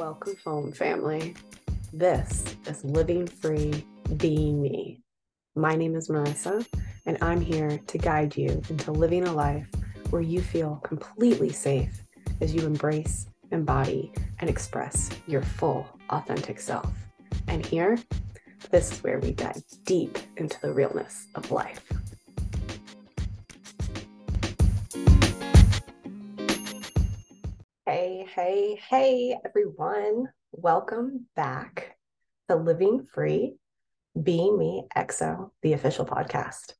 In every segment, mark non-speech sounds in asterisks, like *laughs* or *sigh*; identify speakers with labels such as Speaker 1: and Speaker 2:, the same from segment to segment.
Speaker 1: Welcome home, family. This is Living Free, Being Me. My name is Marissa, and I'm here to guide you into living a life where you feel completely safe as you embrace, embody, and express your full, authentic self. And here, this is where we dive deep into the realness of life. Hey, hey, everyone. Welcome back to Living Free, Being Me EXO, the official podcast.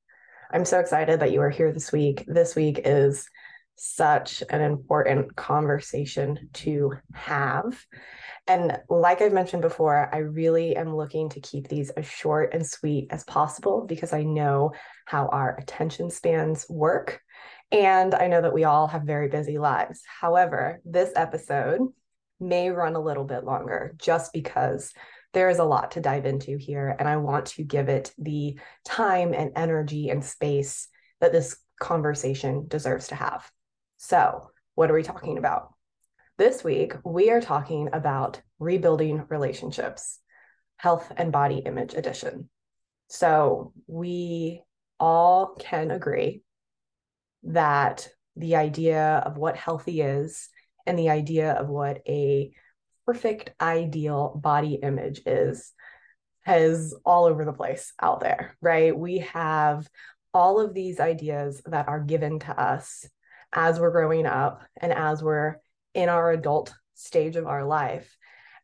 Speaker 1: I'm so excited that you are here this week. This week is such an important conversation to have. And like I've mentioned before, I really am looking to keep these as short and sweet as possible because I know how our attention spans work and I know that we all have very busy lives. However, this episode may run a little bit longer just because there is a lot to dive into here. And I want to give it the time and energy and space that this conversation deserves to have. So, what are we talking about? This week, we are talking about rebuilding relationships, health and body image edition. So, we all can agree that the idea of what healthy is and the idea of what a perfect ideal body image is has all over the place out there, right? We have all of these ideas that are given to us as we're growing up and as we're in our adult stage of our life.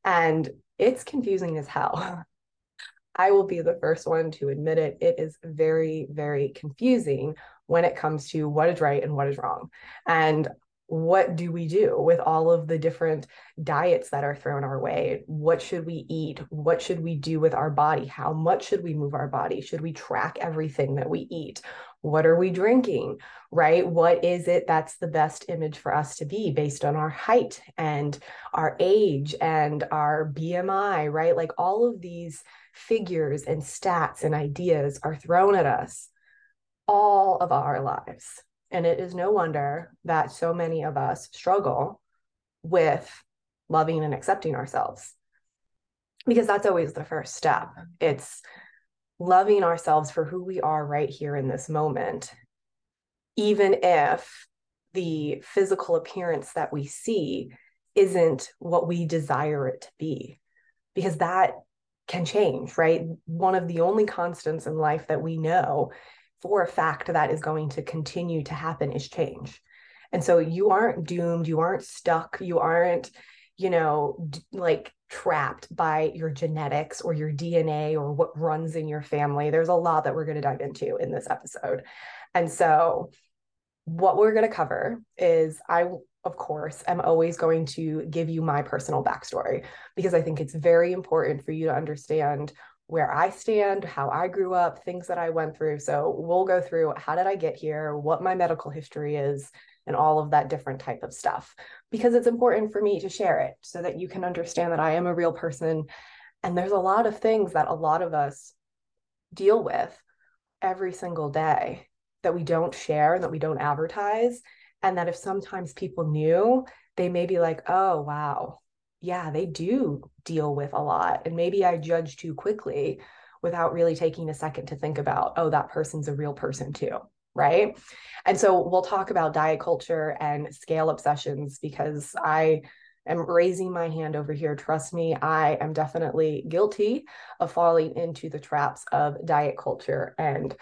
Speaker 1: And it's confusing as hell. *laughs* I will be the first one to admit it. It is very, very confusing when it comes to what is right and what is wrong. And what do we do with all of the different diets that are thrown our way? What should we eat? What should we do with our body? How much should we move our body? Should we track everything that we eat? What are we drinking? Right? What is it that's the best image for us to be based on our height and our age and our BMI, right? Like all of these figures and stats and ideas are thrown at us all of our lives. And it is no wonder that so many of us struggle with loving and accepting ourselves because that's always the first step. It's loving ourselves for who we are right here in this moment, even if the physical appearance that we see isn't what we desire it to be, because that can change, right? One of the only constants in life that we know for a fact that is going to continue to happen is change. And so you aren't doomed, you aren't stuck, you aren't, you know, d- like trapped by your genetics or your DNA or what runs in your family. There's a lot that we're going to dive into in this episode. And so what we're going to cover is I of course, am always going to give you my personal backstory because I think it's very important for you to understand where I stand, how I grew up, things that I went through. So we'll go through how did I get here, what my medical history is, and all of that different type of stuff because it's important for me to share it so that you can understand that I am a real person and there's a lot of things that a lot of us deal with every single day that we don't share and that we don't advertise and that if sometimes people knew, they may be like, "Oh, wow yeah, they do deal with a lot. And maybe I judge too quickly without really taking a second to think about, oh, that person's a real person too. Right. And so we'll talk about diet culture and scale obsessions because I am raising my hand over here. Trust me, I am definitely guilty of falling into the traps of diet culture and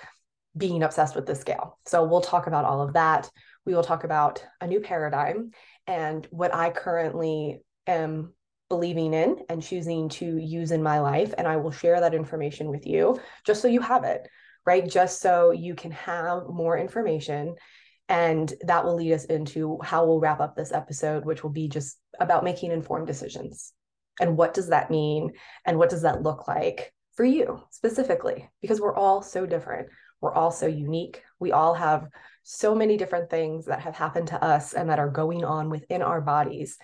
Speaker 1: being obsessed with the scale. So we'll talk about all of that. We will talk about a new paradigm and what I currently am believing in and choosing to use in my life. And I will share that information with you just so you have it, right? Just so you can have more information. And that will lead us into how we'll wrap up this episode, which will be just about making informed decisions. And what does that mean? And what does that look like for you specifically? Because we're all so different. We're all so unique. We all have so many different things that have happened to us and that are going on within our bodies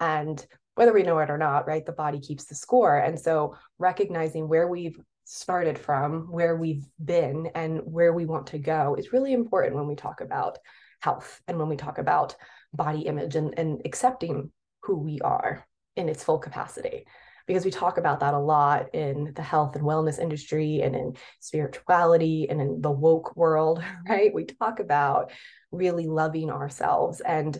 Speaker 1: and whether we know it or not, right, the body keeps the score. And so recognizing where we've started from, where we've been, and where we want to go is really important when we talk about health and when we talk about body image and, and accepting who we are. in its full capacity because we talk about that a lot in the health and wellness industry and in spirituality and in the woke world, *laughs* right? We talk about really loving ourselves. And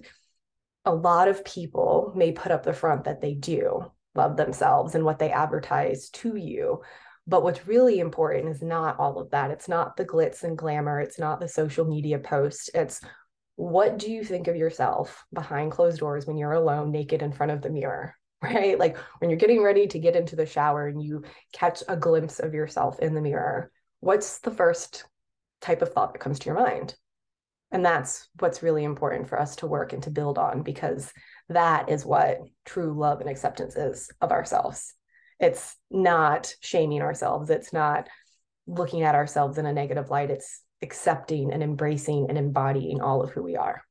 Speaker 1: a lot of people may put up the front that they do love themselves and what they advertise to you. But what's really important is not all of that. It's not the glitz and glamour. It's not the social media post. It's what do you think of yourself behind closed doors when you're alone, naked in front of the mirror? *laughs* right? Like when you're getting ready to get into the shower and you catch a glimpse of yourself in the mirror, what's the first type of thought that comes to your mind? And that's what's really important for us to work and to build on because that is what true love and acceptance is of ourselves. It's not shaming ourselves, it's not looking at ourselves in a negative light, it's accepting and embracing and embodying all of who we are.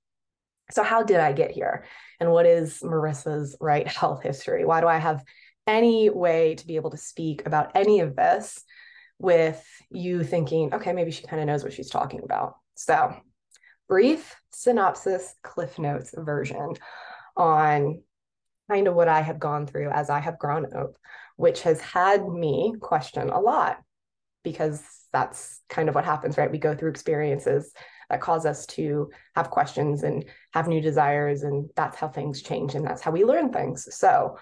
Speaker 1: So, how did I get here? And what is Marissa's right *laughs* health history? Why do I have any way to be able to speak about any of this with you thinking, okay, maybe she kind of knows what she's talking about? So, brief synopsis, Cliff Notes version on kind of what I have gone through as I have grown up, which has had me question a lot because that's kind of what happens, right? We go through experiences that cause us to have questions and have new desires. And that's how things change and that's how we learn things. So,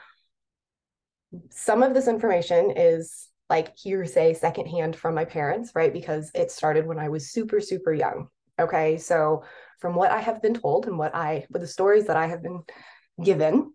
Speaker 1: some of this information is like hearsay secondhand from my parents, right? Because it started when I was super, super young. Okay. So, from what I have been told and what I, with the stories that I have been given,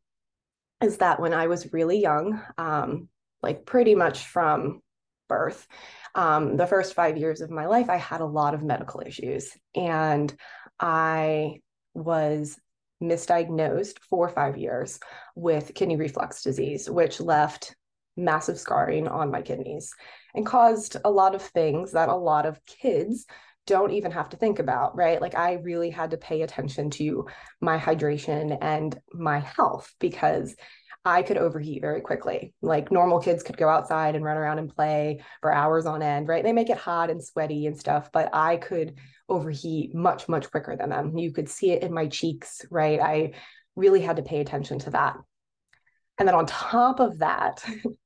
Speaker 1: is that when I was really young, um, like pretty much from birth, um, the first five years of my life, I had a lot of medical issues. And I was misdiagnosed for five years with kidney reflux disease, which left massive scarring on my kidneys and caused a lot of things that a lot of kids don't even have to think about, right? Like I really had to pay attention to my hydration and my health because I could overheat very quickly. Like normal kids could go outside and run around and play for hours on end, right? They make it hot and sweaty and stuff, but I could overheat much, much quicker than them. You could see it in my cheeks, right? I really had to pay attention to that. And then on top of that,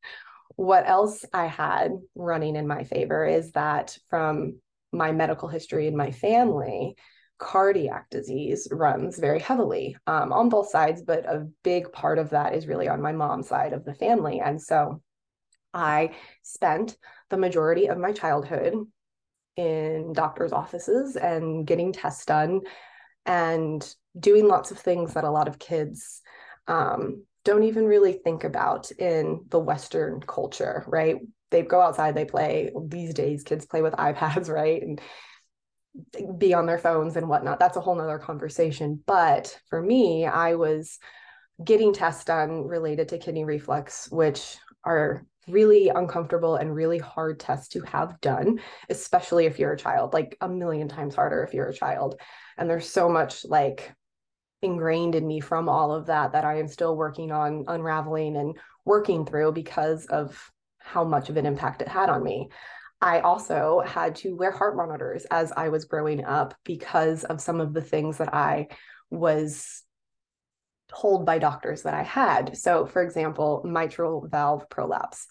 Speaker 1: *laughs* what else I had running in my favor is that from my medical history in my family, cardiac disease runs very heavily um, on both sides, but a big part of that is really on my mom's side of the family. And so I spent the majority of my childhood in doctor's offices and getting tests done and doing lots of things that a lot of kids um, don't even really think about in the Western culture, right? They go outside, they play. These days, kids play with *laughs* iPads, right? And be on their phones and whatnot. That's a whole nother conversation. But for me, I was getting tests done related to kidney reflux, which are really uncomfortable and really hard tests to have done, especially if you're a child, like a million times harder if you're a child. And there's so much like ingrained in me from all of that that I am still working on unraveling and working through because of how much of an impact it had on me. I also had to wear heart monitors as I was growing up because of some of the things that I was told by doctors that I had. So, for example, mitral valve prolapse.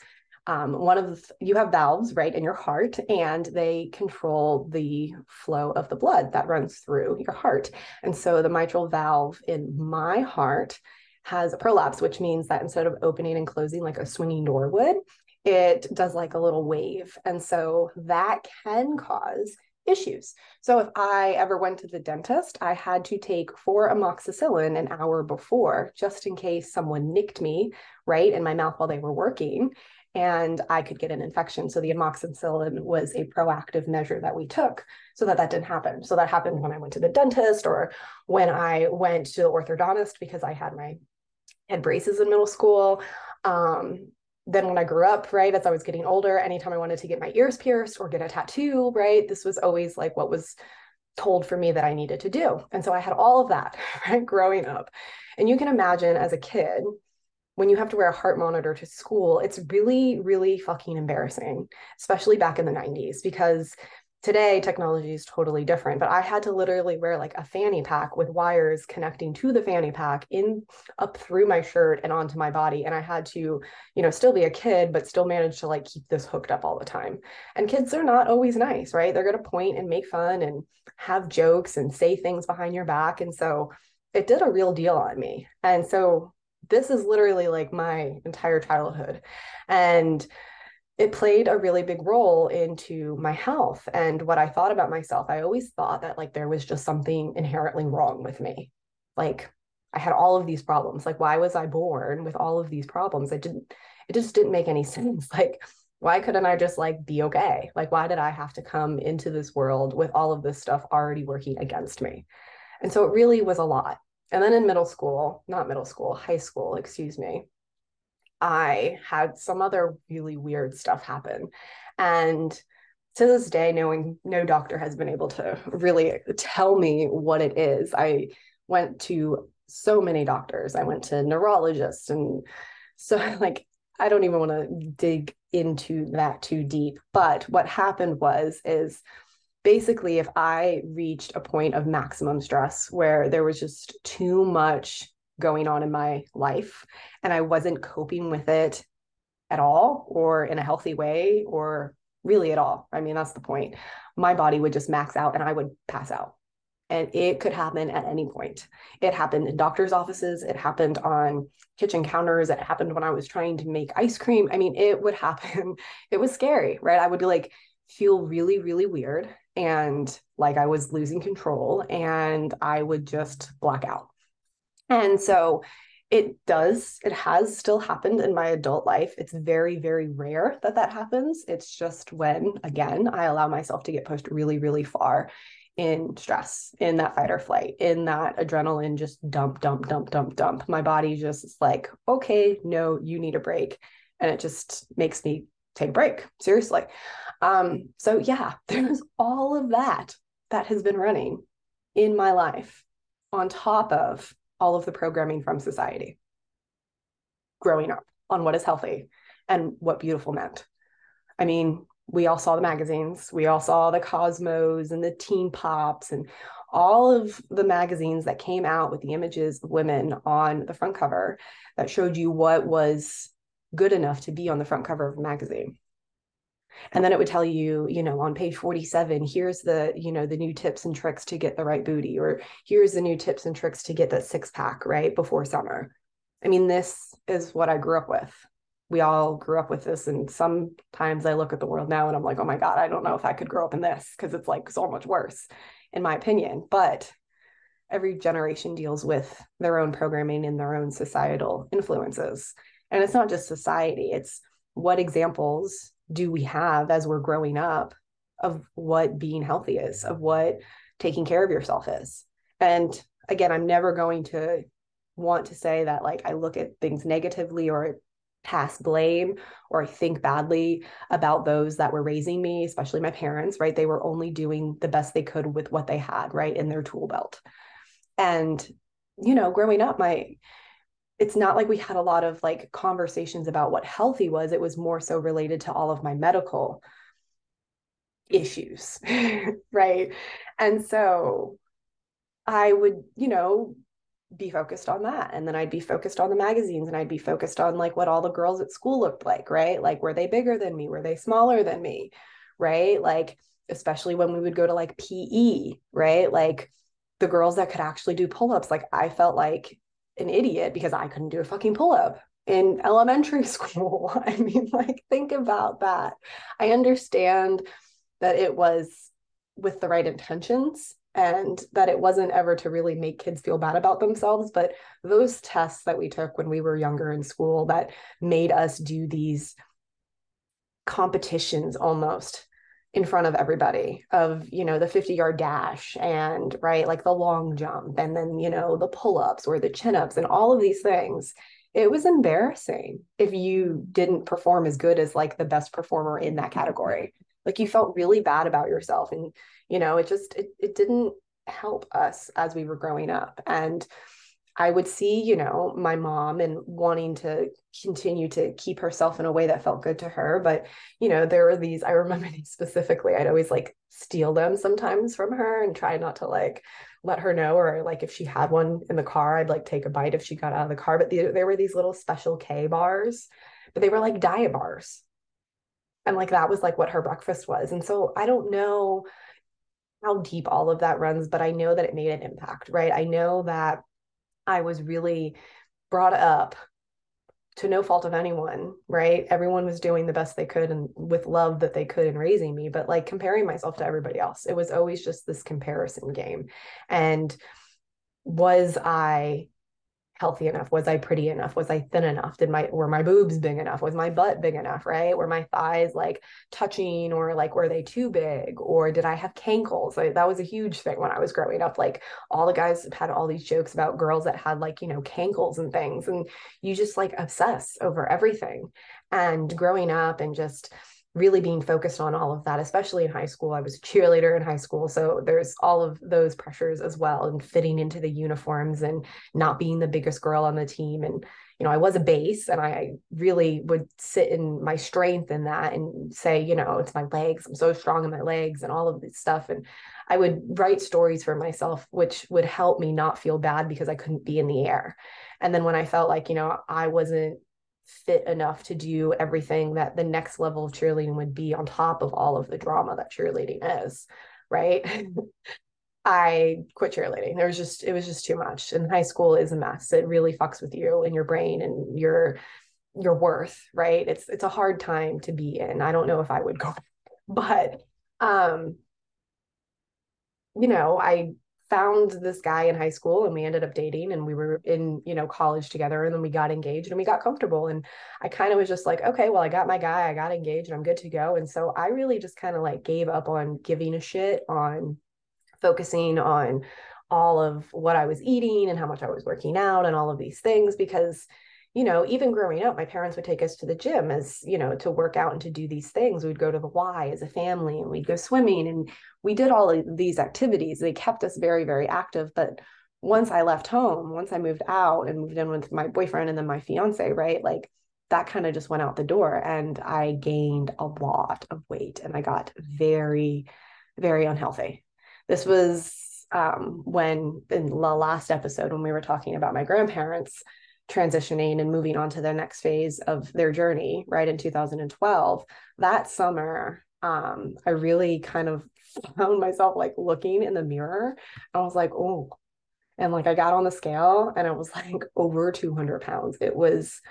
Speaker 1: Um, one of the, you have valves right in your heart, and they control the flow of the blood that runs through your heart. And so, the mitral valve in my heart has a prolapse, which means that instead of opening and closing like a swinging door would, it does like a little wave. And so that can cause issues. So if I ever went to the dentist, I had to take four amoxicillin an hour before, just in case someone nicked me right in my mouth while they were working and I could get an infection. So the amoxicillin was a proactive measure that we took so that that didn't happen. So that happened when I went to the dentist or when I went to the orthodontist because I had my had braces in middle school. Um, then when I grew up, right, as I was getting older, anytime I wanted to get my ears pierced or get a tattoo, right, this was always like what was told for me that I needed to do. And so I had all of that, *laughs* right, growing up. And you can imagine as a kid, when you have to wear a heart monitor to school, it's really, really fucking embarrassing, especially back in the 90s, because today technology is totally different but i had to literally wear like a fanny pack with wires connecting to the fanny pack in up through my shirt and onto my body and i had to you know still be a kid but still manage to like keep this hooked up all the time. And kids are not always nice right? They're going to point and make fun and have jokes and say things behind your back and so it did a real deal on me. And so this is literally like my entire childhood. And it played a really big role into my health and what I thought about myself. I always thought that like there was just something inherently wrong with me. Like I had all of these problems. Like why was I born with all of these problems? It didn't it just didn't make any *laughs* sense. Like why couldn't I just like be okay? Like why did I have to come into this world with all of this stuff already working against me? And so it really was a lot. And then in middle school, not middle school, high school, excuse me, I had some other really weird stuff happen. And to this day, knowing no doctor has been able to really tell me what it is. I went to so many doctors. I went to neurologists and so *laughs* like I don't even want to dig into that too deep. But what happened was is basically if I reached a point of maximum stress where there was just too much going on in my life and I wasn't coping with it at all or in a healthy way or really at all. I mean, that's the point. My body would just max out and I would pass out. And it could happen at any point. It happened in doctor's offices. It happened on kitchen counters. It happened when I was trying to make ice cream. I mean, it would *laughs* happen. It was scary, right? I would be like, feel really, really weird and like I was losing control and I would just black out. And so it does, it has still happened in my adult life. It's very, very rare that that happens. It's just when, again, I allow myself to get pushed really, really far in stress, in that fight or flight, in that adrenaline just dump, dump, dump, dump, dump. My body just is like, okay, no, you need a break. And it just makes me take a break, seriously. Um, so yeah, *laughs* there's all of that that has been running in my life on top of all of the programming from society growing up on what is healthy and what beautiful meant. I mean, we all saw the magazines, we all saw the Cosmos and the Teen Pops and all of the magazines that came out with the images of women on the front cover that showed you what was good enough to be on the front cover of a magazine and then it would tell you you know on page 47 here's the you know the new tips and tricks to get the right booty or here's the new tips and tricks to get that six pack right before summer. I mean this is what i grew up with. We all grew up with this and sometimes i look at the world now and i'm like oh my god i don't know if i could grow up in this because it's like so much worse in my opinion. But every generation deals with their own programming and their own societal influences. And it's not just society it's what examples do we have as we're growing up of what being healthy is, of what taking care of yourself is. And again, I'm never going to want to say that like I look at things negatively or pass blame or I think badly about those that were raising me, especially my parents, right? They were only doing the best they could with what they had, right, in their tool belt. And, you know, growing up, my it's not like we had a lot of like conversations about what healthy was. It was more so related to all of my medical issues. *laughs* right. And so I would, you know, be focused on that. And then I'd be focused on the magazines and I'd be focused on like what all the girls at school looked like, right? Like, were they bigger than me? Were they smaller than me? Right. Like, especially when we would go to like PE, right? Like, the girls that could actually do pull ups, like, I felt like an idiot because I couldn't do a fucking pull up in elementary *laughs* school. *laughs* I mean, like, think about that. I understand that it was with the right intentions and that it wasn't ever to really make kids feel bad about themselves. But those tests that we took when we were younger in school that made us do these competitions almost in front of everybody of you know the 50 yard dash and right like the long jump and then you know the pull-ups or the chin-ups and all of these things. It was embarrassing if you didn't perform as good as like the best performer in that category. Like you felt really bad about yourself and you know it just it, it didn't help us as we were growing up. And I would see, you know, my mom and wanting to continue to keep herself in a way that felt good to her. But, you know, there were these, I remember *laughs* these specifically, I'd always like steal them sometimes from her and try not to like let her know. Or like if she had one in the car, I'd like take a bite if she got out of the car. But the, there were these little special K bars, but they were like diet bars. And like that was like what her breakfast was. And so I don't know how deep all of that runs, but I know that it made an impact, right? I know that I was really brought up to no fault of anyone, right? Everyone was doing the best they could and with love that they could in raising me, but like comparing myself to everybody else. It was always just this comparison game. And was I healthy enough? Was I pretty enough? Was I thin enough? Did my were my boobs big enough? Was my butt big enough? Right? Were my thighs like touching or like were they too big? Or did I have cankles? That was a huge thing when I was growing up. Like all the guys had all these jokes about girls that had like, you know, cankles and things. And you just like obsess over everything. And growing up and just really being focused on all of that, especially in high school. I was a cheerleader in high school. So there's all of those pressures as well and fitting into the uniforms and not being the biggest girl on the team. And, you know, I was a base and I really would sit in my strength in that and say, you know, it's my legs. I'm so strong in my legs and all of this stuff. And I would write stories for myself, which would help me not feel bad because I couldn't be in the air. And then when I felt like, you know, I wasn't fit enough to do everything that the next level of cheerleading would be on top of all of the drama that cheerleading is right? *laughs* I quit cheerleading. There was just it was just too much. And high school is a mess. It really fucks with you and your brain and your your worth right? It's it's a hard time to be in. I don't know if i would go *laughs* but um you know i found this guy in high school and we ended up dating and we were in you know college together and then we got engaged and we got comfortable. And i kind of was just like okay well i got my guy i got engaged and i'm good to go. And so i really just kind of like gave up on giving a shit on focusing on all of what i was eating and how much i was working out and all of these things because you know, even growing up, my parents would take us to the gym as, you know, to work out and to do these things. We'd go to the Y as a family and we'd go swimming and we did all of these activities. They kept us very, very active. But once I left home, once I moved out and moved in with my boyfriend and then my fiance, right? Like that kind of just went out the door and I gained a lot of weight and I got very, very unhealthy. This was um, when in the last episode, when we were talking about my grandparents, transitioning and moving on to the next phase of their journey right in 2012 that summer um, i really kind of *laughs* found myself like looking in the mirror. I was like oh and like i got on the scale and it was *laughs* like over 200 pounds. It was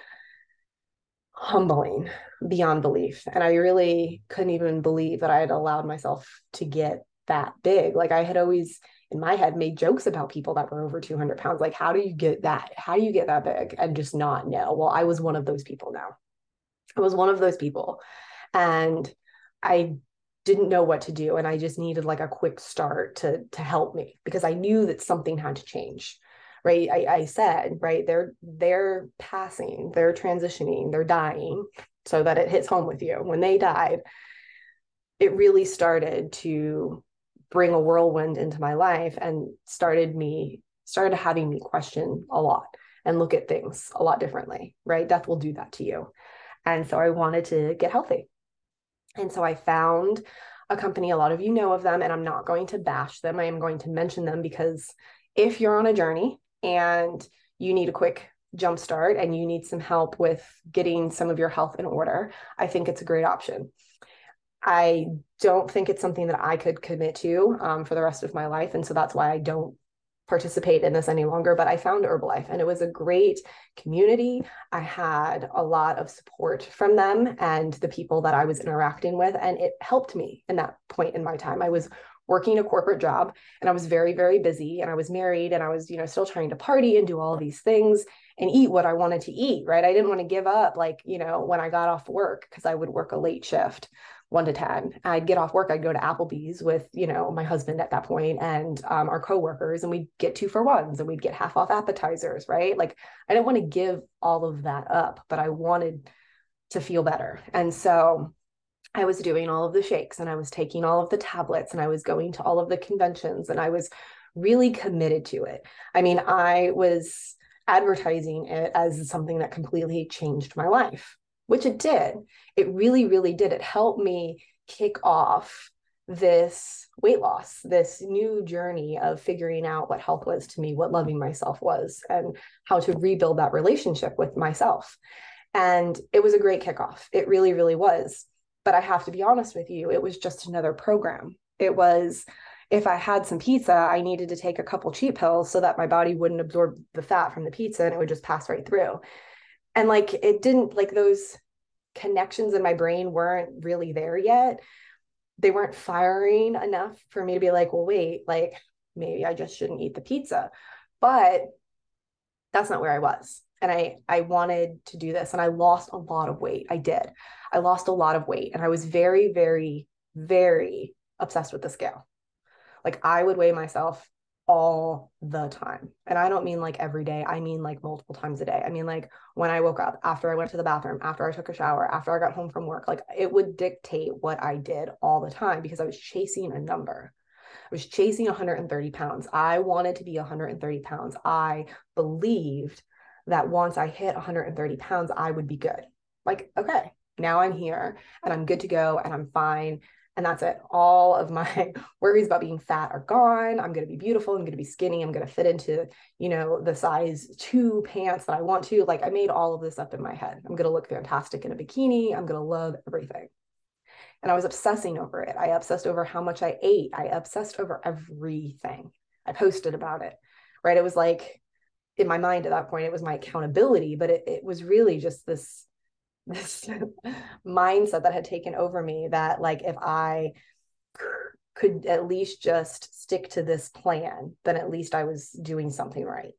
Speaker 1: humbling beyond belief and i really couldn't even believe that i had allowed myself to get that big. Like i had always in my head made jokes about people that were over 200 pounds. Like how do you get that? How do you get that big and just not know? Well i was one of those people now. I was one of those people. And i didn't know what to do and i just needed like a quick start to to help me because i knew that something had to change right? I, I said right they're they're passing they're transitioning they're dying so that it hits home with you. When they died it really started to bring a whirlwind into my life and started me started having me question a lot and look at things a lot differently right? Death will do that to you. And so i wanted to get healthy. And so i found a company a lot of you know of them and i'm not going to bash them. I am going to mention them because if you're on a journey and you need a quick jump start and you need some help with getting some of your health in order i think it's a great option I don't think it's something that I could commit to um, for the rest of my life. And so that's why I don't participate in this any longer. But I found Herbalife and it was a great community. I had a lot of support from them and the people that I was interacting with. And it helped me in that point in my time. I was working a corporate job and I was very, very busy and I was married and I was, you know, still trying to party and do all these things and eat what I wanted to eat, right? I didn't want to give up like, you know, when I got off work because I would work a late shift one to 10. I'd get off work, I'd go to Applebee's with, you know, my husband at that point and um, our coworkers, and we'd get two for ones and we'd get half off appetizers, right? Like I didn't want to give all of that up, but I wanted to feel better. And so I was doing all of the shakes and I was taking all of the tablets and I was going to all of the conventions and I was really committed to it. I mean, I was advertising it as something that completely changed my life, which it did. It really, really did. It helped me kick off this weight loss, this new journey of figuring out what health was to me, what loving myself was, and how to rebuild that relationship with myself. And it was a great kickoff. It really, really was. But I have to be honest with you, it was just another program. It was if I had some pizza, I needed to take a couple cheat pills so that my body wouldn't absorb the fat from the pizza and it would just pass right through. And like it didn't like those connections in my brain weren't really there yet. They weren't firing enough for me to be like, well, wait, like maybe I just shouldn't eat the pizza. But that's not where I was. And I I wanted to do this and I lost a lot of weight. I did. I lost a lot of weight and I was very very very obsessed with the scale. Like I would weigh myself all the time. And I don't mean like every day. I mean like multiple times a day. I mean like when I woke up, after I went to the bathroom, after I took a shower, after I got home from work, like it would dictate what I did all the time because I was chasing a number. I was chasing 130 pounds. I wanted to be 130 pounds. I believed that once I hit 130 pounds, I would be good. Like, okay, now I'm here and I'm good to go and I'm fine and that's it. All of my *laughs* worries about being fat are gone. I'm going to be beautiful. I'm going to be skinny. I'm going to fit into, you know, the size two pants that I want to. Like I made all of this up in my head. I'm going to look fantastic in a bikini. I'm going to love everything. And I was obsessing over it. I obsessed over how much I ate. I obsessed over everything. I posted about it, right? It was like in my mind at that point, it was my accountability, but it, it was really just this this *laughs* mindset that had taken over me that like if I could at least just stick to this plan, then at least I was doing something right.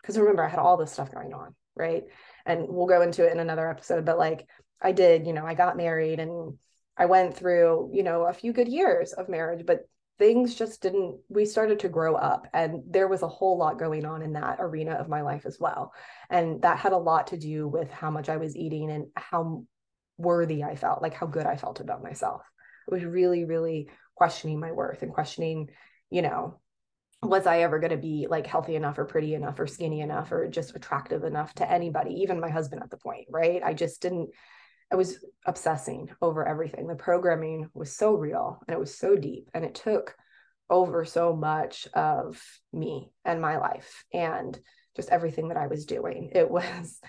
Speaker 1: Because remember, I had all this stuff going on, right? And we'll go into it in another episode, but like I did, you know, I got married and I went through, you know, a few good years of marriage, but things just didn't we started to grow up and there was a whole lot going on in that arena of my life as well. And that had a lot to do with how much i was eating and how worthy i felt like how good i felt about myself. It was really really questioning my worth and questioning you know was i ever going to be like healthy enough or pretty enough or skinny enough or just attractive enough to anybody even my husband at the point right? I just didn't I was obsessing over everything. The programming was so real and it was so deep and it took over so much of me and my life and just everything that I was doing. *laughs* It was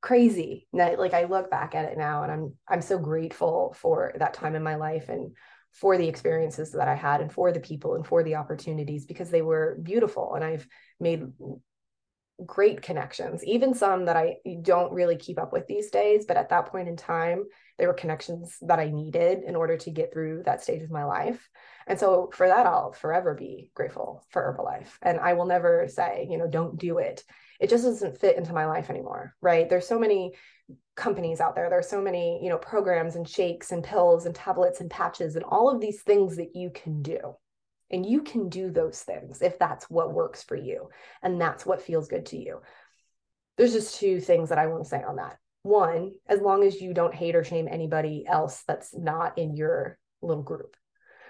Speaker 1: crazy. Like I look back at it now and I'm I'm so grateful for that time in my life and for the experiences that I had and for the people and for the opportunities because they were beautiful and I've made great connections, even some that I don't really keep up with these days. But at that point in time, they were connections that I needed in order to get through that stage of my life. And so for that, I'll forever be grateful for Herbalife. And I will never say, you know, don't do it. It just doesn't fit into my life anymore, right? There's so many companies out there. There's so many, you know, programs and shakes and pills and tablets and patches and all of these things that you can do and you can do those things if that's what works for you and that's what feels good to you. There's just two things that I want to say on that. One, as long as you don't hate or shame anybody else that's not in your little group,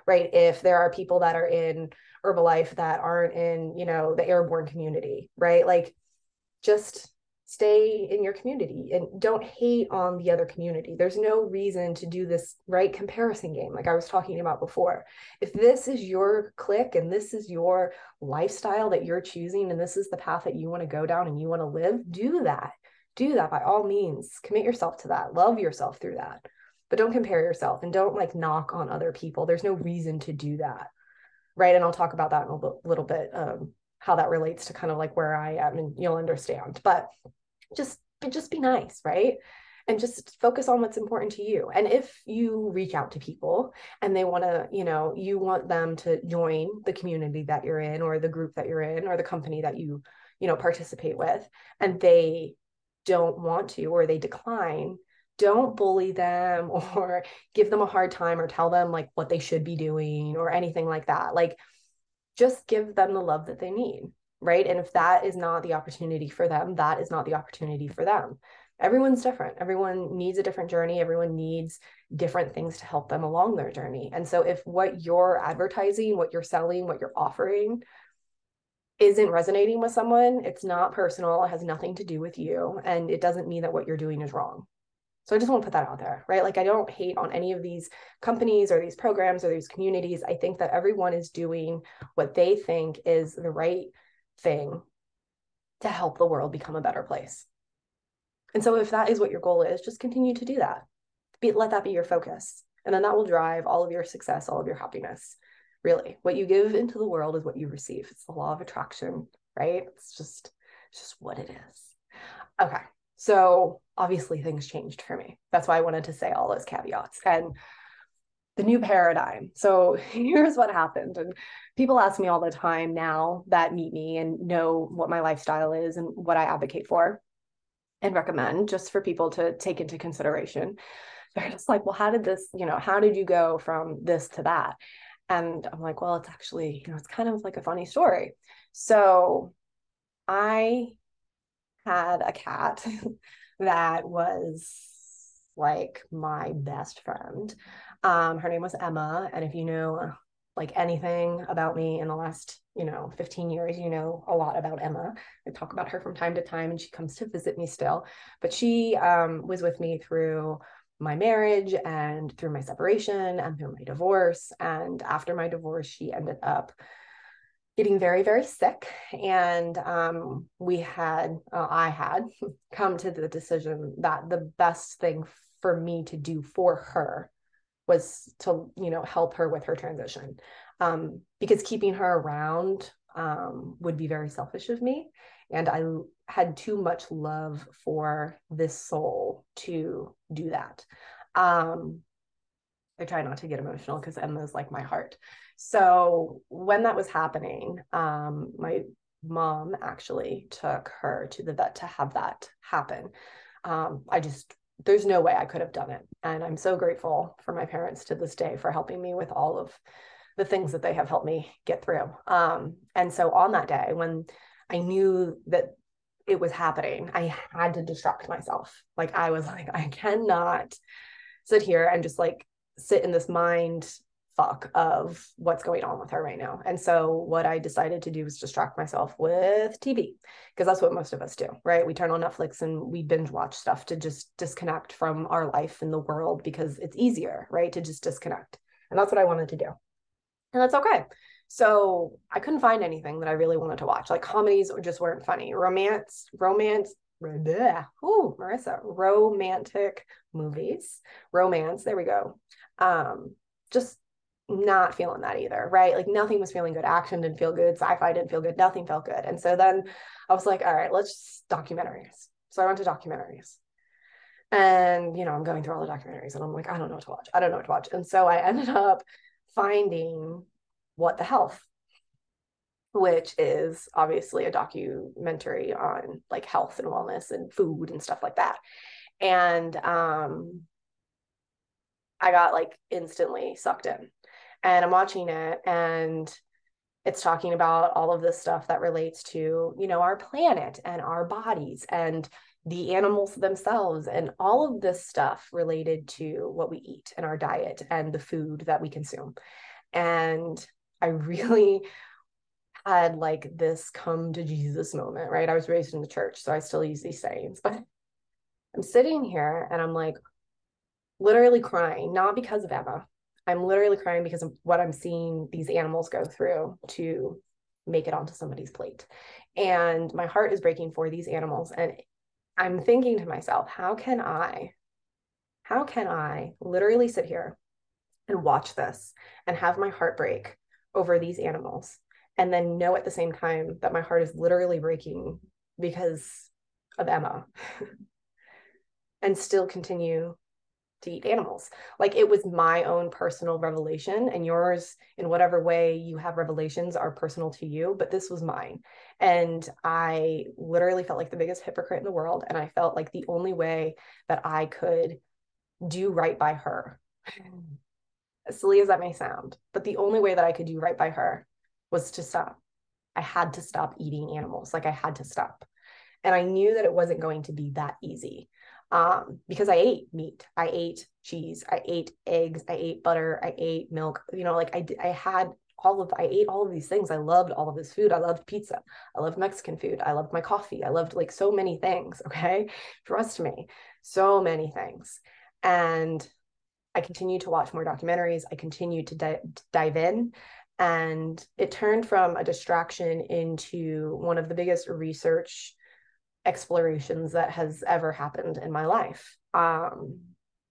Speaker 1: right? If there are people that are in Herbalife that aren't in, you know, the Arbonne community, right? Like just stay in your community and don't hate on the other community. There's no reason to do this right comparison game, like I was talking about before. If this is your clique and this is your lifestyle that you're choosing, and this is the path that you want to go down and you want to live, do that. Do that by all means. Commit yourself to that. Love yourself through that. But don't compare yourself and don't like knock on other people. There's no reason to do that. Right. And I'll talk about that in a little bit um, how that relates to kind of like where I am and you'll understand. But just just be nice, right? And just focus on what's important to you. And if you reach out to people and they want to, you know, you want them to join the community that you're in or the group that you're in or the company that you, you know, participate with and they don't want to or they decline, don't bully them *laughs* or give them a hard time or tell them like what they should be doing or anything like that. Like just give them the love that they need right? And if that is not the opportunity for them, that is not the opportunity for them. everyone's different. Everyone needs a different journey. Everyone needs different things to help them along their journey. And so if what you're advertising, what you're selling, what you're offering isn't resonating with someone, it's not personal, it has nothing to do with you. And it doesn't mean that what you're doing is wrong. So I just want to put that out there, right? Like I don't hate on any of these companies or these programs or these communities. I think that everyone is doing what they think is the right thing to help the world become a better place. And so if that is what your goal is, just continue to do that. Be, let that be your focus. And then that will drive all of your success, all of your happiness. Really, what you give into the world is what you receive. It's the law of attraction, right? It's just, it's just what it is. Okay. So obviously things changed for me. That's why I wanted to say all those caveats. And the new paradigm. So *laughs* here's what happened. And people ask me all the time now that meet me and know what my lifestyle is and what I advocate for and recommend just for people to take into consideration. *laughs* They're just like, well, how did this, you know, how did you go from this to that? And I'm like, well, it's actually, you know, it's kind of like a funny story. So I had a cat *laughs* that was like my best friend. Um, her name was Emma. And if you know like anything about me in the last, you know, 15 years, you know a lot about Emma. I talk about her from time to time and she comes to visit me still. But she um, was with me through my marriage and through my separation and through my divorce. And after my divorce, she ended up getting very very sick. And um, we had uh, i had *laughs* come to the decision that the best thing for me to do for her was to you know help her with her transition. Um, because keeping her around um, would be very selfish of me. And i had too much love for this soul to do that. Um, i try not to get emotional because emma is like my heart so when that was happening, um, my mom actually took her to the vet to have that happen. Um, I just there's no way I could have done it. And I'm so grateful for my parents to this day for helping me with all of the things that they have helped me get through. Um, and so on that day, when I knew that it was happening, I had to distract myself. Like I was like, I cannot sit here and just like sit in this mind fuck of what's going on with her right now. And so what I decided to do was distract myself with TV because that's what most of us do, right? We turn on Netflix and we binge watch stuff to just disconnect from our life and the world because it's easier, right? To just disconnect. And that's what I wanted to do. And that's okay. So I couldn't find anything that I really wanted to watch. Like comedies just weren't funny. Romance, romance, bleh, ooh, Marissa, romantic movies, romance. There we go. Um, just not feeling that either, right? Like nothing was feeling good. Action didn't feel good. Sci-fi didn't feel good. Nothing felt good. And so then I was like, all right, let's documentaries. So I went to documentaries. And, you know, I'm going through all the documentaries and I'm like, I don't know what to watch. I don't know what to watch. And so I ended up finding What the Health, which is obviously a documentary on like health and wellness and food and stuff like that. And um I got like instantly sucked in and I'm watching it and it's talking about all of this stuff that relates to, you know, our planet and our bodies and the animals themselves and all of this stuff related to what we eat and our diet and the food that we consume. And I *laughs* really had like this come to Jesus moment, right? I was raised in the church, so I still use these sayings, but I'm sitting here and I'm like literally crying, not because of Emma, I'm literally crying because of what I'm seeing these animals go through to make it onto somebody's plate. And my heart is breaking for these animals. And I'm thinking to myself, how can I, how can I literally sit here and watch this and have my heart break over these animals and then know at the same time that my heart is literally breaking because of Emma *laughs* and still continue to eat animals. Like it was my own personal revelation, and yours, in whatever way you have revelations, are personal to you. But this was mine. And I literally felt like the biggest hypocrite in the world. And I felt like the only way that I could do right by her, mm. as silly as that may sound, but the only way that I could do right by her was to stop. I had to stop eating animals. Like I had to stop. And I knew that it wasn't going to be that easy um, because I ate meat, I ate cheese, I ate eggs, I ate butter, I ate milk. You know, like I I had all of I ate all of these things. I loved all of this food. I loved pizza. I loved Mexican food. I loved my coffee. I loved like so many things. *laughs* Okay, trust me, so many things. And I continued to watch more documentaries. I continued to di- dive in. And it turned from a distraction into one of the biggest research explorations that has ever happened in my life. Um,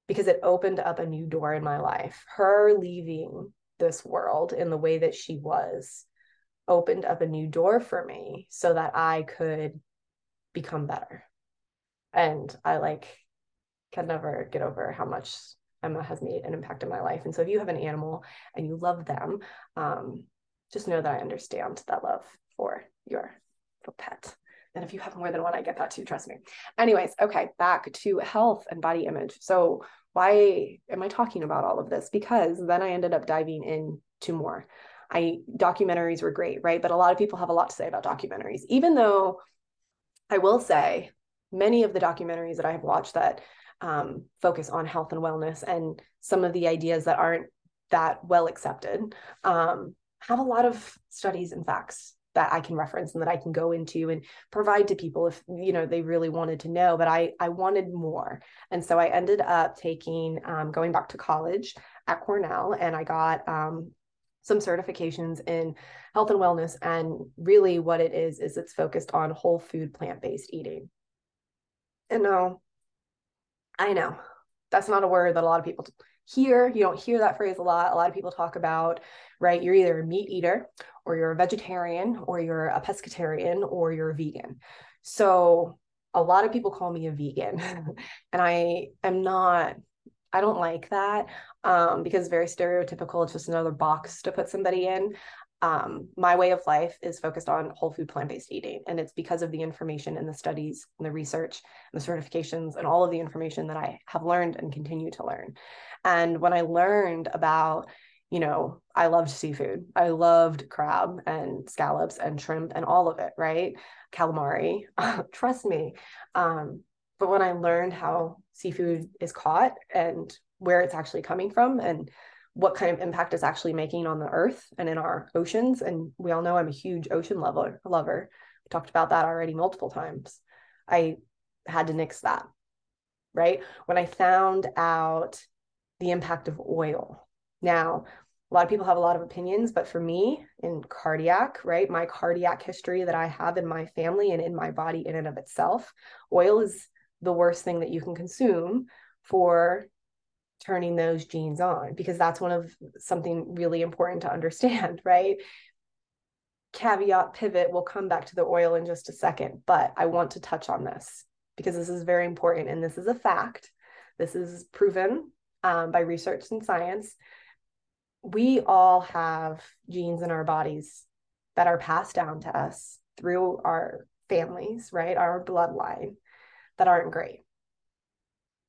Speaker 1: because it opened up a new door in my life. Her leaving this world in the way that she was opened up a new door for me so that I could become better. And I like can never get over how much Emma has made an impact in my life. And so if you have an animal and you love them, um, just know that I understand that love for your pet. And if you have more than one, I get that too, trust me. Anyways, okay, back to health and body image. So why am I talking about all of this? Because then I ended up diving into more. I documentaries were great, right? But a lot of people have a lot to say about documentaries, even though I will say many of the documentaries that I have watched that um, focus on health and wellness and some of the ideas that aren't that well accepted um, have a lot of studies and facts that I can reference and that I can go into and provide to people if you know they really wanted to know. But I I wanted more, and so I ended up taking um, going back to college at Cornell, and I got um, some certifications in health and wellness. And really, what it is is it's focused on whole food plant based eating. And no, I know that's not a word that a lot of people hear. You don't hear that phrase a lot. A lot of people talk about, right? You're either a meat eater or you're a vegetarian or you're a pescatarian or you're a vegan. So a lot of people call me a vegan *laughs* and I am not I don't like that um, because it's very stereotypical. It's just another box to put somebody in um, my way of life is focused on whole food plant-based eating and it's because of the information and the studies and the research and the certifications and all of the information that i have learned and continue to learn. And when i learned about you know i loved seafood. I loved crab and scallops and shrimp and all of it right? Calamari *laughs* trust me. Um, but when i learned how seafood is caught and where it's actually coming from and what kind of impact it's actually making on the earth and in our oceans. And we all know I'm a huge ocean lover. lover. We talked about that already multiple times. I had to nix that, right? When I found out the impact of oil. Now, a lot of people have a lot of opinions, but for me, in cardiac, right, my cardiac history that I have in my family and in my body in and of itself, oil is the worst thing that you can consume for turning those genes on because that's one of something really important to understand *laughs* right? Caveat pivot we'll come back to the oil in just a second but i want to touch on this because this is very important and this is a fact. This is proven um, by research and science. We all have genes in our bodies that are passed down to us through our families right? Our bloodline that aren't great.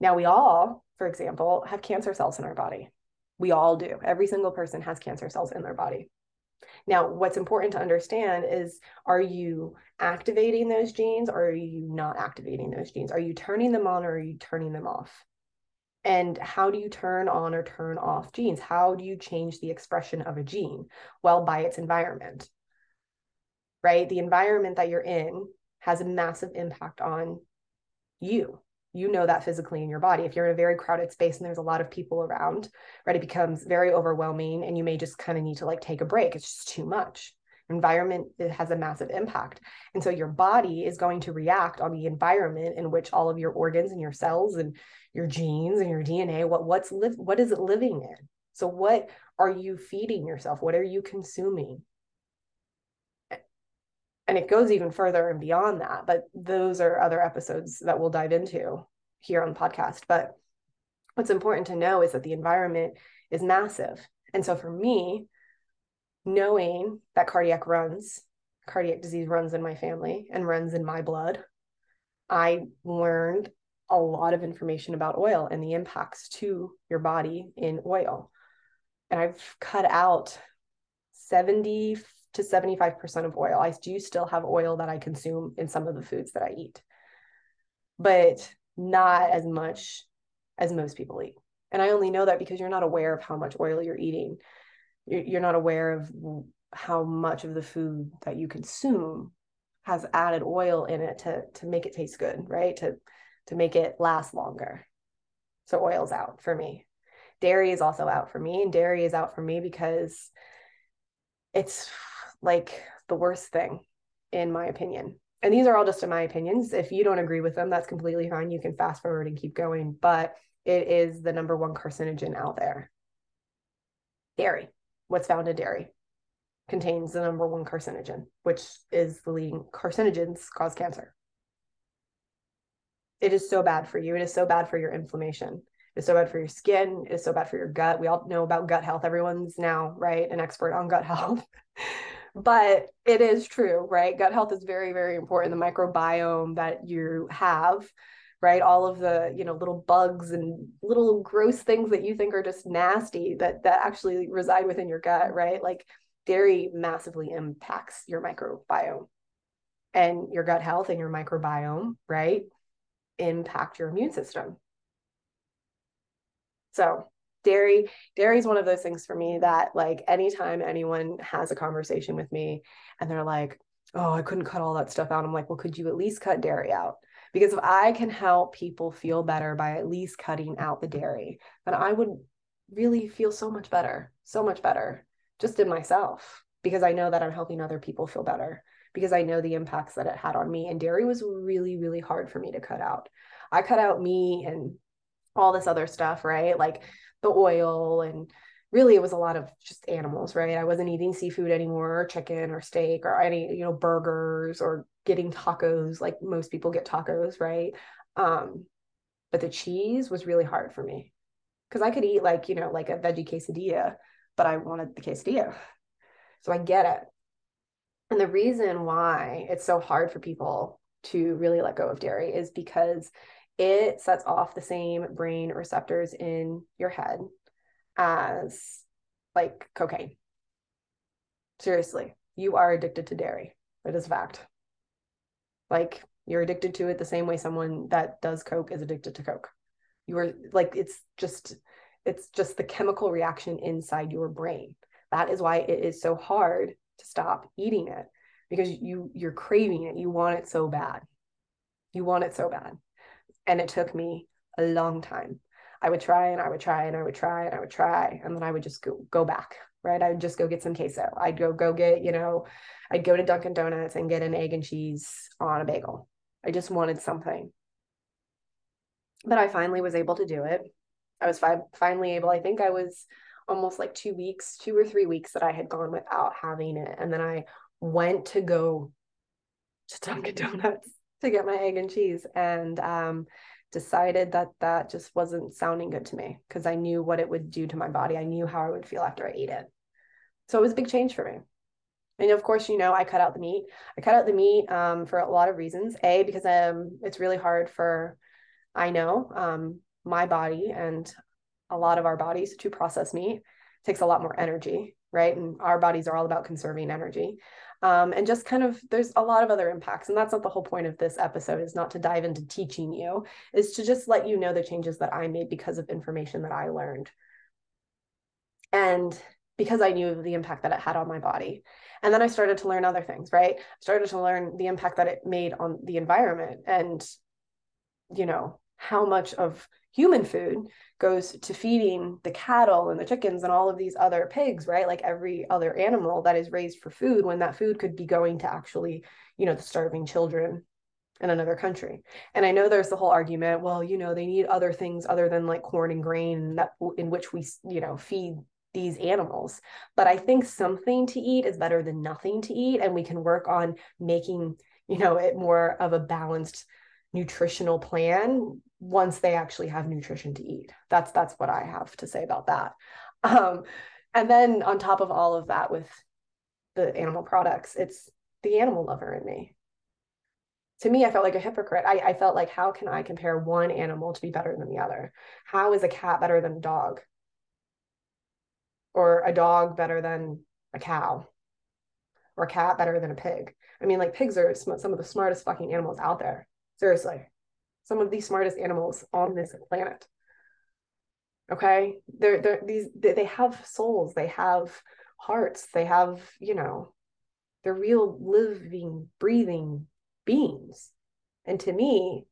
Speaker 1: Now we all for example, have cancer cells in our body. We all do. Every single person has cancer cells in their body. Now, what's important to understand is are you activating those genes or are you not activating those genes? Are you turning them on or are you turning them off? And how do you turn on or turn off genes? How do you change the expression of a gene? Well, by its environment, right? The environment that you're in has a massive impact on you you know that physically in your body. If you're in a very crowded space and there's a lot of people around, right, it becomes very overwhelming and you may just kind of need to like take a break. It's just too much. Environment it has a massive impact. And so your body is going to react on the environment in which all of your organs and your cells and your genes and your DNA, what what's live what is it living in? So what are you feeding yourself? What are you consuming? And it goes even further and beyond that but those are other episodes that we'll dive into here on the podcast. But what's important to know is that the environment is massive. And so for me knowing that cardiac runs cardiac disease runs in my family and runs in my blood i learned a lot of information about oil and the impacts to your body in oil. And i've cut out 70 to 75% of oil. I do still have oil that I consume in some of the foods that I eat. But not as much as most people eat. And I only know that because you're not aware of how much oil you're eating. You're not aware of how much of the food that you consume has added oil in it to to make it taste good, right? To to make it last longer. So oil's out for me. Dairy is also out for me, and dairy is out for me because it's like the worst thing in my opinion. And these are all just in my opinions. If you don't agree with them, that's completely fine. You can fast forward and keep going, but it is the number one carcinogen out there. Dairy, what's found in dairy contains the number one carcinogen, which is the leading carcinogens cause cancer. It is so bad for you. It is so bad for your inflammation. It's so bad for your skin. It's so bad for your gut. We all know about gut health. Everyone's now, right, an expert on gut *laughs* health. But it is true, right? Gut health is very, very important. The microbiome that you have, right? All of the, you know, little bugs and little gross things that you think are just nasty that that actually reside within your gut, right? Like dairy massively impacts your microbiome and your gut health and your microbiome, right? Impact your immune system. So dairy, dairy is one of those things for me that like anytime anyone has a conversation with me and they're like, oh, I couldn't cut all that stuff out. I'm like, well, could you at least cut dairy out? Because if I can help people feel better by at least cutting out the dairy, then I would really feel so much better, so much better just in myself because I know that I'm helping other people feel better because I know the impacts that it had on me. And dairy was really, really hard for me to cut out. I cut out meat and all this other stuff, right? Like the oil and really it was a lot of just animals, right? I wasn't eating seafood anymore, or chicken or steak or any, you know, burgers or getting tacos like most people get tacos, right? Um, but the cheese was really hard for me because I could eat like, you know, like a veggie quesadilla, but I wanted the quesadilla. So I get it. And the reason why it's so hard for people to really let go of dairy is because it sets off the same brain receptors in your head as like cocaine. Seriously, you are addicted to dairy. It is a fact. Like you're addicted to it the same way someone that does coke is addicted to coke. You are like it's just it's just the chemical reaction inside your brain. That is why it is so hard to stop eating it because you you're craving it. You want it so bad. You want it so bad. And it took me a long time. I would try and I would try and I would try and I would try. And then I would just go, go back, right? I would just go get some queso. I'd go, go get, you know, I'd go to Dunkin' Donuts and get an egg and cheese on a bagel. I just wanted something. But I finally was able to do it. I was fi- finally able, I think I was almost like two weeks, two or three weeks that I had gone without having it. And then I went to go to Dunkin' Donuts to get my egg and cheese and um, decided that that just wasn't sounding good to me because I knew what it would do to my body. I knew how I would feel after I ate it. So it was a big change for me. And of course, you know, I cut out the meat. I cut out the meat um, for a lot of reasons. A, because um, it's really hard for, I know, um, my body and a lot of our bodies to process meat. It takes a lot more energy, right? And our bodies are all about conserving energy um, and just kind of there's a lot of other impacts and that's not the whole point of this episode is not to dive into teaching you is to just let you know the changes that i made because of information that i learned. And because i knew the impact that it had on my body. And then i started to learn other things right? Started to learn the impact that it made on the environment and you know how much of human food goes to feeding the cattle and the chickens and all of these other pigs right? Like every other animal that is raised for food when that food could be going to actually you know the starving children in another country. And i know there's the whole argument well you know they need other things other than like corn and grain that in which we you know feed these animals. But i think something to eat is better than nothing to eat and we can work on making you know it more of a balanced nutritional plan once they actually have nutrition to eat. That's that's what I have to say about that. Um, and then on top of all of that, with the animal products, it's the animal lover in me. To me, I felt like a hypocrite. I, I felt like, how can I compare one animal to be better than the other? How is a cat better than a dog? Or a dog better than a cow? Or a cat better than a pig? I mean, like pigs are some of the smartest fucking animals out there. Seriously. Some of the smartest animals on this planet. Okay, they're they're these they have souls, they have hearts, they have you know, they're real living, breathing beings, and to me,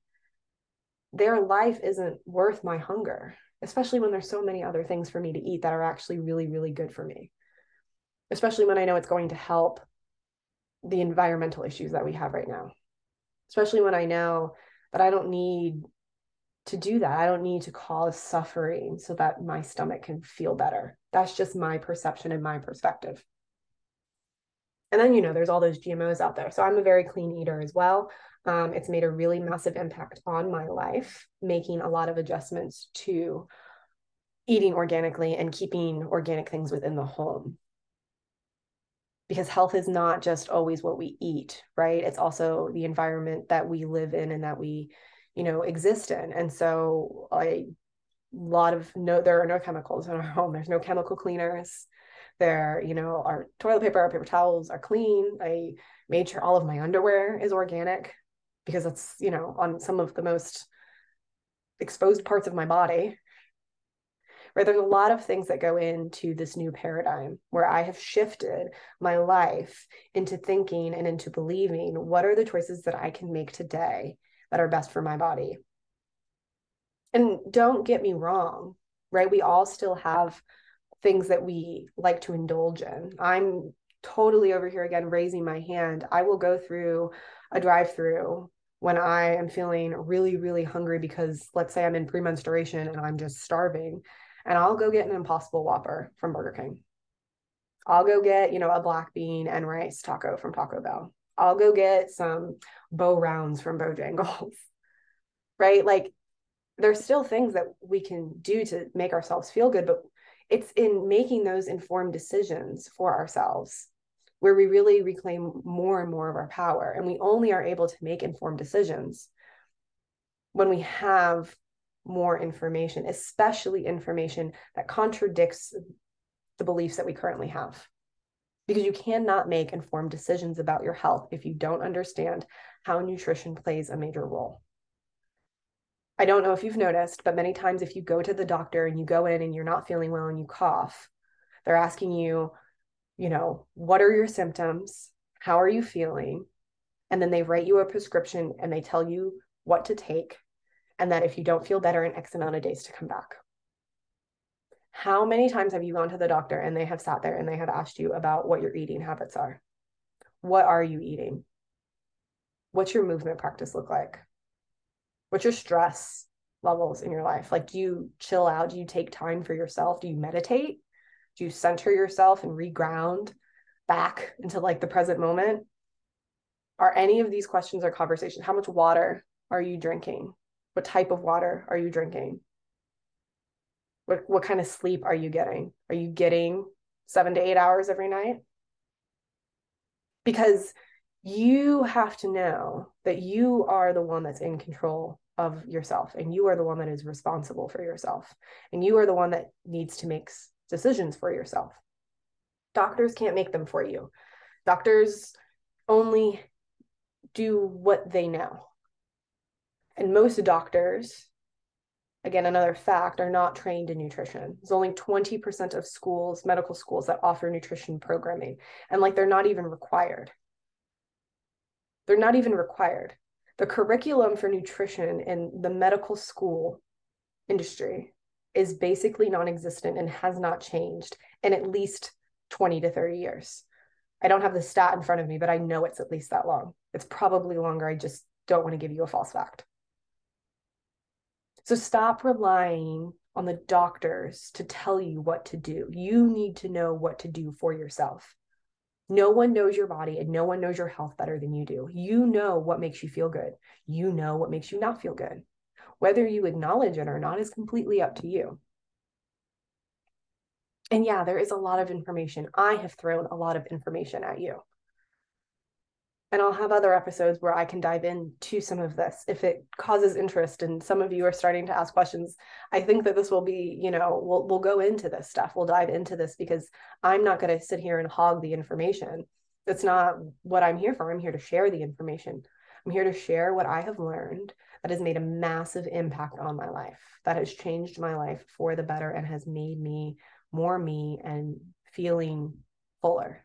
Speaker 1: their life isn't worth my hunger, especially when there's so many other things for me to eat that are actually really really good for me, especially when I know it's going to help the environmental issues that we have right now especially when I know that I don't need to do that. I don't need to cause suffering so that my stomach can feel better. That's just my perception and my perspective. And then, you know, there's all those GMOs out there. So I'm a very clean eater as well. Um, it's made a really massive impact on my life, making a lot of adjustments to eating organically and keeping organic things within the home because health is not just always what we eat right? It's also the environment that we live in and that we you know exist in. And so a lot of no there are no chemicals in our *laughs* home. There's no chemical cleaners. There you know our toilet paper our paper towels are clean. I made sure all of my underwear is organic because it's you know on some of the most exposed parts of my body right there's a lot of things that go into this new paradigm where i have shifted my life into thinking and into believing what are the choices that i can make today that are best for my body. And don't get me wrong right we all still have things that we like to indulge in. I'm totally over here again raising my hand. I will go through a drive through when I am feeling really, really hungry because let's say I'm in premenstruation and I'm just starving and I'll go get an impossible whopper from Burger King. I'll go get, you know, a black bean and rice taco from Taco Bell. I'll go get some Bo-Rounds from Bojangles. *laughs* right? Like there's still things that we can do to make ourselves feel good, but it's in making those informed decisions for ourselves where we really reclaim more and more of our power. And we only are able to make informed decisions when we have more information, especially information that contradicts the beliefs that we currently have. Because you cannot make informed decisions about your health if you don't understand how nutrition plays a major role. I don't know if you've noticed, but many times if you go to the doctor and you go in and you're not feeling well and you cough, they're asking you, you know, what are your symptoms? How are you feeling? And then they write you a prescription and they tell you what to take and that if you don't feel better in X amount of days to come back. How many times have you gone to the doctor and they have sat there and they have asked you about what your eating habits are? What are you eating? What's your movement practice look like? What's your stress levels in your life? Like, do you chill out? Do you take time for yourself? Do you meditate? Do you center yourself and reground back into like the present moment? Are any of these questions or conversations? How much water are you drinking? What type of water are you drinking? What, what kind of sleep are you getting? Are you getting seven to eight hours every night? Because you have to know that you are the one that's in control of yourself and you are the one that is responsible for yourself and you are the one that needs to make decisions for yourself. Doctors can't make them for you. Doctors only do what they know. And most doctors, again, another fact, are not trained in nutrition. There's only 20% of schools, medical schools, that offer nutrition programming. And like they're not even required. They're not even required. The curriculum for nutrition in the medical school industry is basically non existent and has not changed in at least 20 to 30 years. I don't have the stat in front of me, but I know it's at least that long. It's probably longer. I just don't want to give you a false fact. So stop relying on the doctors to tell you what to do. You need to know what to do for yourself. No one knows your body and no one knows your health better than you do. You know what makes you feel good. You know what makes you not feel good. Whether you acknowledge it or not is completely up to you. And yeah, there is a lot of information. I have thrown a lot of information at you and I'll have other episodes where I can dive into some of this if it causes interest and some of you are starting to ask questions. I think that this will be, you know, we'll we'll go into this stuff. We'll dive into this because I'm not going to sit here and hog the information. That's not what I'm here for. I'm here to share the information. I'm here to share what I have learned that has made a massive impact on my life, that has changed my life for the better and has made me more me and feeling fuller.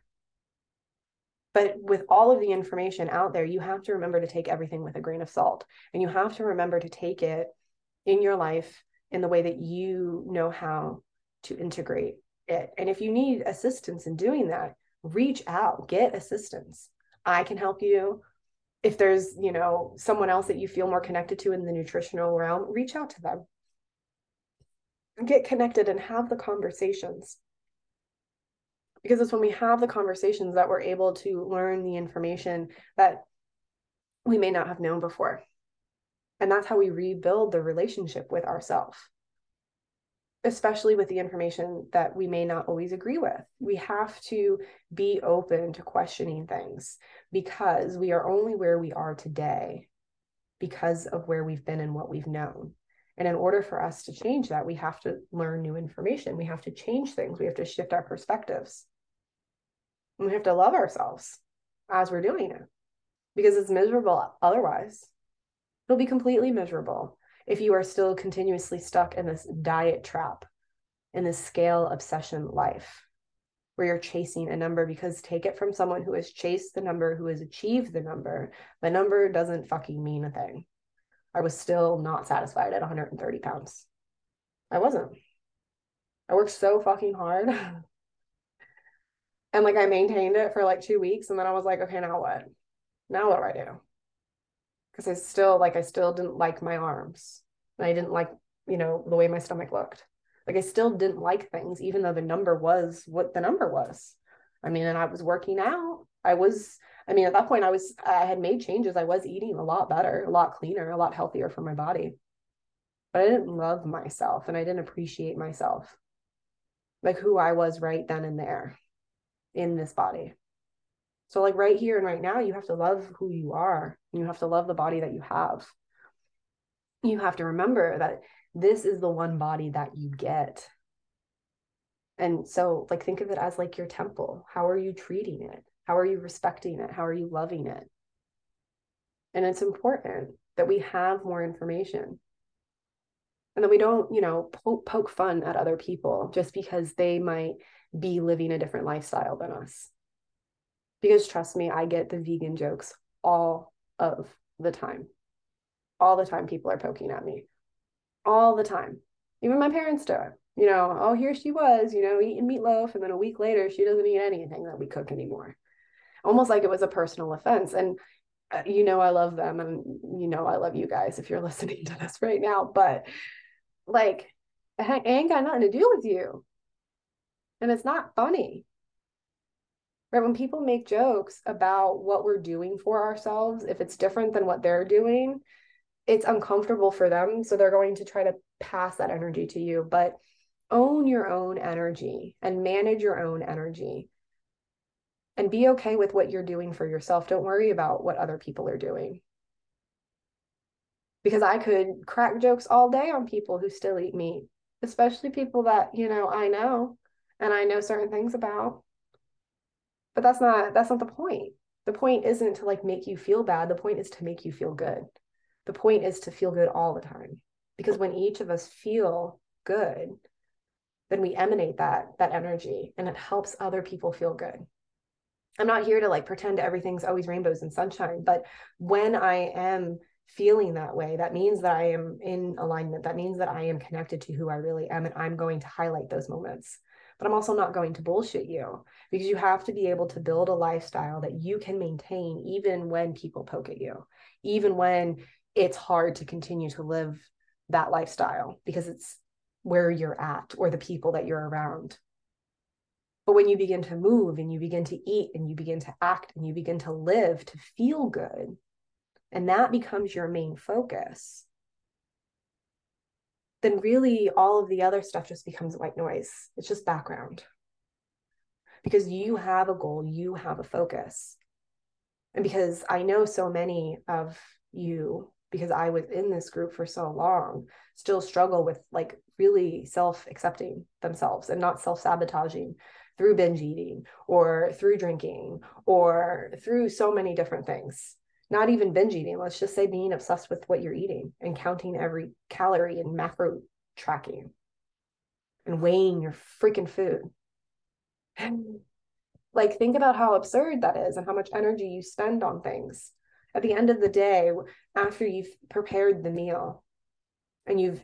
Speaker 1: But with all of the information out there, you have to remember to take everything with a grain of salt. And you have to remember to take it in your life in the way that you know how to integrate it. And if you need assistance in doing that, reach out, get assistance. I can help you if there's you know someone else that you feel more connected to in the nutritional realm reach out to them get connected and have the conversations because it's when we have the conversations that we're able to learn the information that we may not have known before and that's how we rebuild the relationship with ourselves especially with the information that we may not always agree with. We have to be open to questioning things because we are only where we are today because of where we've been and what we've known. And in order for us to change that, we have to learn new information. We have to change things. We have to shift our perspectives. And we have to love ourselves as we're doing it because it's miserable otherwise. It'll be completely miserable if you are still continuously stuck in this diet trap, in this scale obsession life where you're chasing a number because take it from someone who has chased the number, who has achieved the number, the number doesn't fucking mean a thing. I was still not satisfied at 130 pounds. I wasn't. I worked so fucking hard. *laughs* and like I maintained it for like two weeks. And then I was like, okay, now what? Now what do I do? because I still like I still didn't like my arms. And I didn't like, you know, the way my stomach looked. Like I still didn't like things, even though the number was what the number was. I mean, and I was working out. I was, I mean, at that point I was I had made changes. I was eating a lot better, a lot cleaner, a lot healthier for my body. But I didn't love myself and I didn't appreciate myself. Like who I was right then and there in this body. So, like right here and right now, you have to love who you are. You have to love the body that you have. You have to remember that this is the one body that you get. And so, like, think of it as like your temple. How are you treating it? How are you respecting it? How are you loving it? And it's important that we have more information and that we don't, you know, poke, poke fun at other people just because they might be living a different lifestyle than us because trust me, I get the vegan jokes all of the time. All the time, people are poking at me. All the time. Even my parents do it. You know, oh, here she was, you know, eating meatloaf. And then a week later, she doesn't eat anything that we cook anymore. Almost like it was a personal offense. And, uh, you know, I love them. And, you know, I love you guys if you're *laughs* listening to this right now. But like, I ain't got nothing to do with you. And it's not funny. Right when people make jokes about what we're doing for ourselves if it's different than what they're doing it's uncomfortable for them so they're going to try to pass that energy to you. But own your own energy and manage your own energy. And be okay with what you're doing for yourself. Don't worry about what other people are doing. Because i could crack jokes all day on people who still eat meat especially people that you know i know and i know certain things about but that's not that's not the point. The point isn't to like make you feel bad. The point is to make you feel good. The point is to feel good all the time because when each of us feel good then we emanate that that energy and it helps other people feel good. I'm not here to like pretend everything's always rainbows and sunshine but when i am feeling that way that means that i am in alignment. That means that i am connected to who i really am and i'm going to highlight those moments but I'm also not going to bullshit you because you have to be able to build a lifestyle that you can maintain even when people poke at you, even when it's hard to continue to live that lifestyle because it's where you're at or the people that you're around. But when you begin to move and you begin to eat and you begin to act and you begin to live to feel good, and that becomes your main focus, then really all of the other stuff just becomes white noise. It's just background. Because you have a goal, you have a focus. And because I know so many of you, because I was in this group for so long, still struggle with like really self accepting themselves and not self sabotaging through binge eating or through drinking or through so many different things not even binge eating. Let's just say being obsessed with what you're eating and counting every calorie and macro tracking and weighing your freaking food. *gasps* like, think about how absurd that is and how much energy you spend on things. At the end of the day, after you've prepared the meal and you've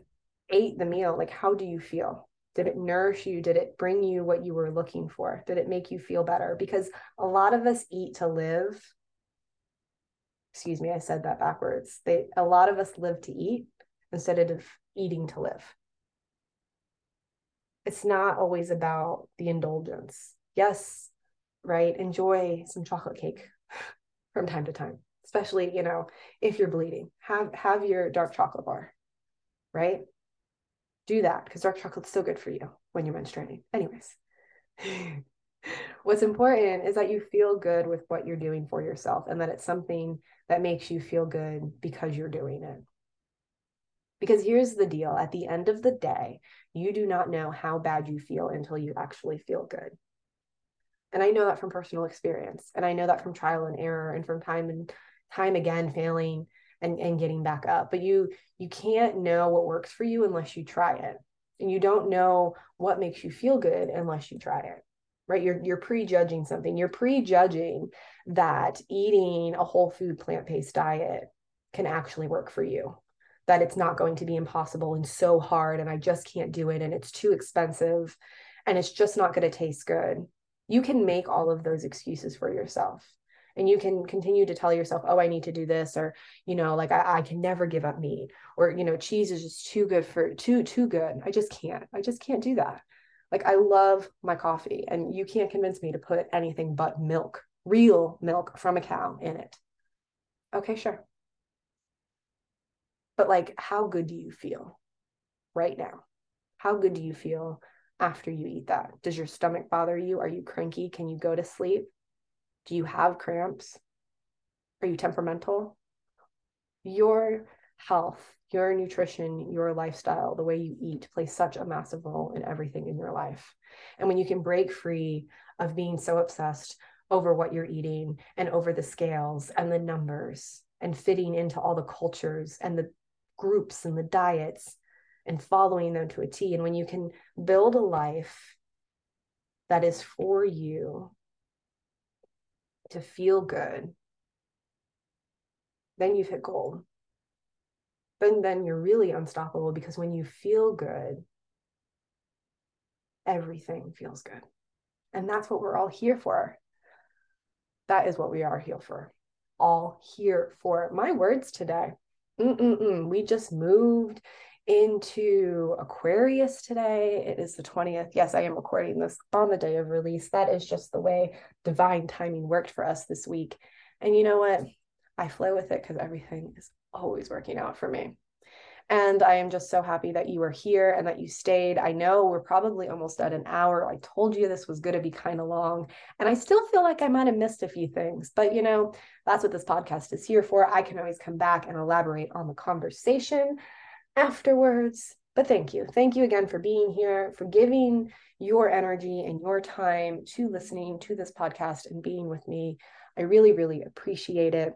Speaker 1: ate the meal, like, how do you feel? Did it nourish you? Did it bring you what you were looking for? Did it make you feel better? Because a lot of us eat to live. Excuse me, I said that backwards. They a lot of us live to eat instead of eating to live. It's not always about the indulgence. Yes, right? Enjoy some chocolate cake *laughs* from time to time, especially, you know, if you're bleeding. Have have your dark chocolate bar, right? do that because dark chocolate's so good for you when you're menstruating. Anyways, *laughs* what's important is that you feel good with what you're doing for yourself and that it's something that makes you feel good because you're doing it. Because here's the deal at the end of the day, you do not know how bad you feel until you actually feel good. And I know that from personal experience. And I know that from trial and error and from time and time again failing and, and getting back up but you you can't know what works for you unless you try it and you don't know what makes you feel good unless you try it right? You're you're prejudging something. You're prejudging that eating a whole food plant-based diet can actually work for you that it's not going to be impossible and so hard and I just can't do it and it's too expensive and it's just not going to taste good. You can make all of those excuses for yourself and you can continue to tell yourself oh i need to do this or you know like I, I can never give up meat or you know cheese is just too good for too too good. I just can't. I just can't do that like i love my coffee and you can't convince me to put anything but milk real milk from a cow in it. Okay sure. But like how good do you feel right now? How good do you feel after you eat that? Does your stomach bother you? Are you cranky? Can you go to sleep? Do you have cramps? Are you temperamental? Your health, your nutrition, your lifestyle, the way you eat plays such a massive role in everything in your life. And when you can break free of being so obsessed over what you're eating and over the scales and the numbers and fitting into all the cultures and the groups and the diets and following them to a T. And when you can build a life that is for you to feel good, then you've hit gold. But then you're really unstoppable because when you feel good, everything feels good. And that's what we're all here for. That is what we are here for. All here for. My words today. Mm-mm-mm. We just moved into Aquarius today. It is the 20th. Yes, I am recording this on the day of release. That is just the way divine timing worked for us this week. And you know what? I flow with it because everything is always working out for me. And I am just so happy that you are here and that you stayed. I know we're probably almost at an hour. I told you this was going to be kind of long. And I still feel like I might have missed a few things, but you know, that's what this podcast is here for. I can always come back and elaborate on the conversation afterwards. But thank you. Thank you again for being here, for giving your energy and your time to listening to this podcast and being with me. I really, really appreciate it.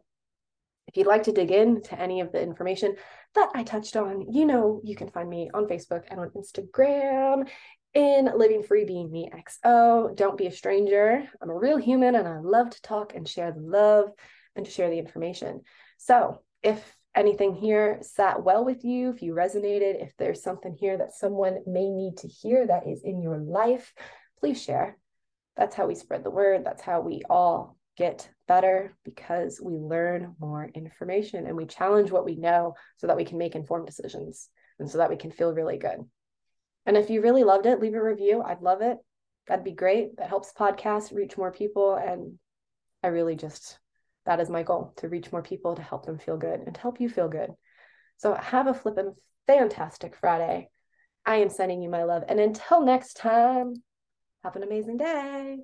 Speaker 1: If you'd like to dig into any of the information that I touched on, you know, you can find me on Facebook and on Instagram in Living Free Being Me XO. Don't be a stranger. I'm a real human and I love to talk and share the love and to share the information. So if anything here sat well with you, if you resonated, if there's something here that someone may need to hear that is in your life, please share. That's how we spread the word. That's how we all get better because we learn more information and we challenge what we know so that we can make informed decisions and so that we can feel really good. And if you really loved it, leave a review. I'd love it. That'd be great. That helps podcast reach more people. And I really just that is my goal to reach more people, to help them feel good and to help you feel good. So have a flippin' fantastic Friday. I am sending you my love. And until next time, have an amazing day.